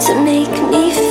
to make me feel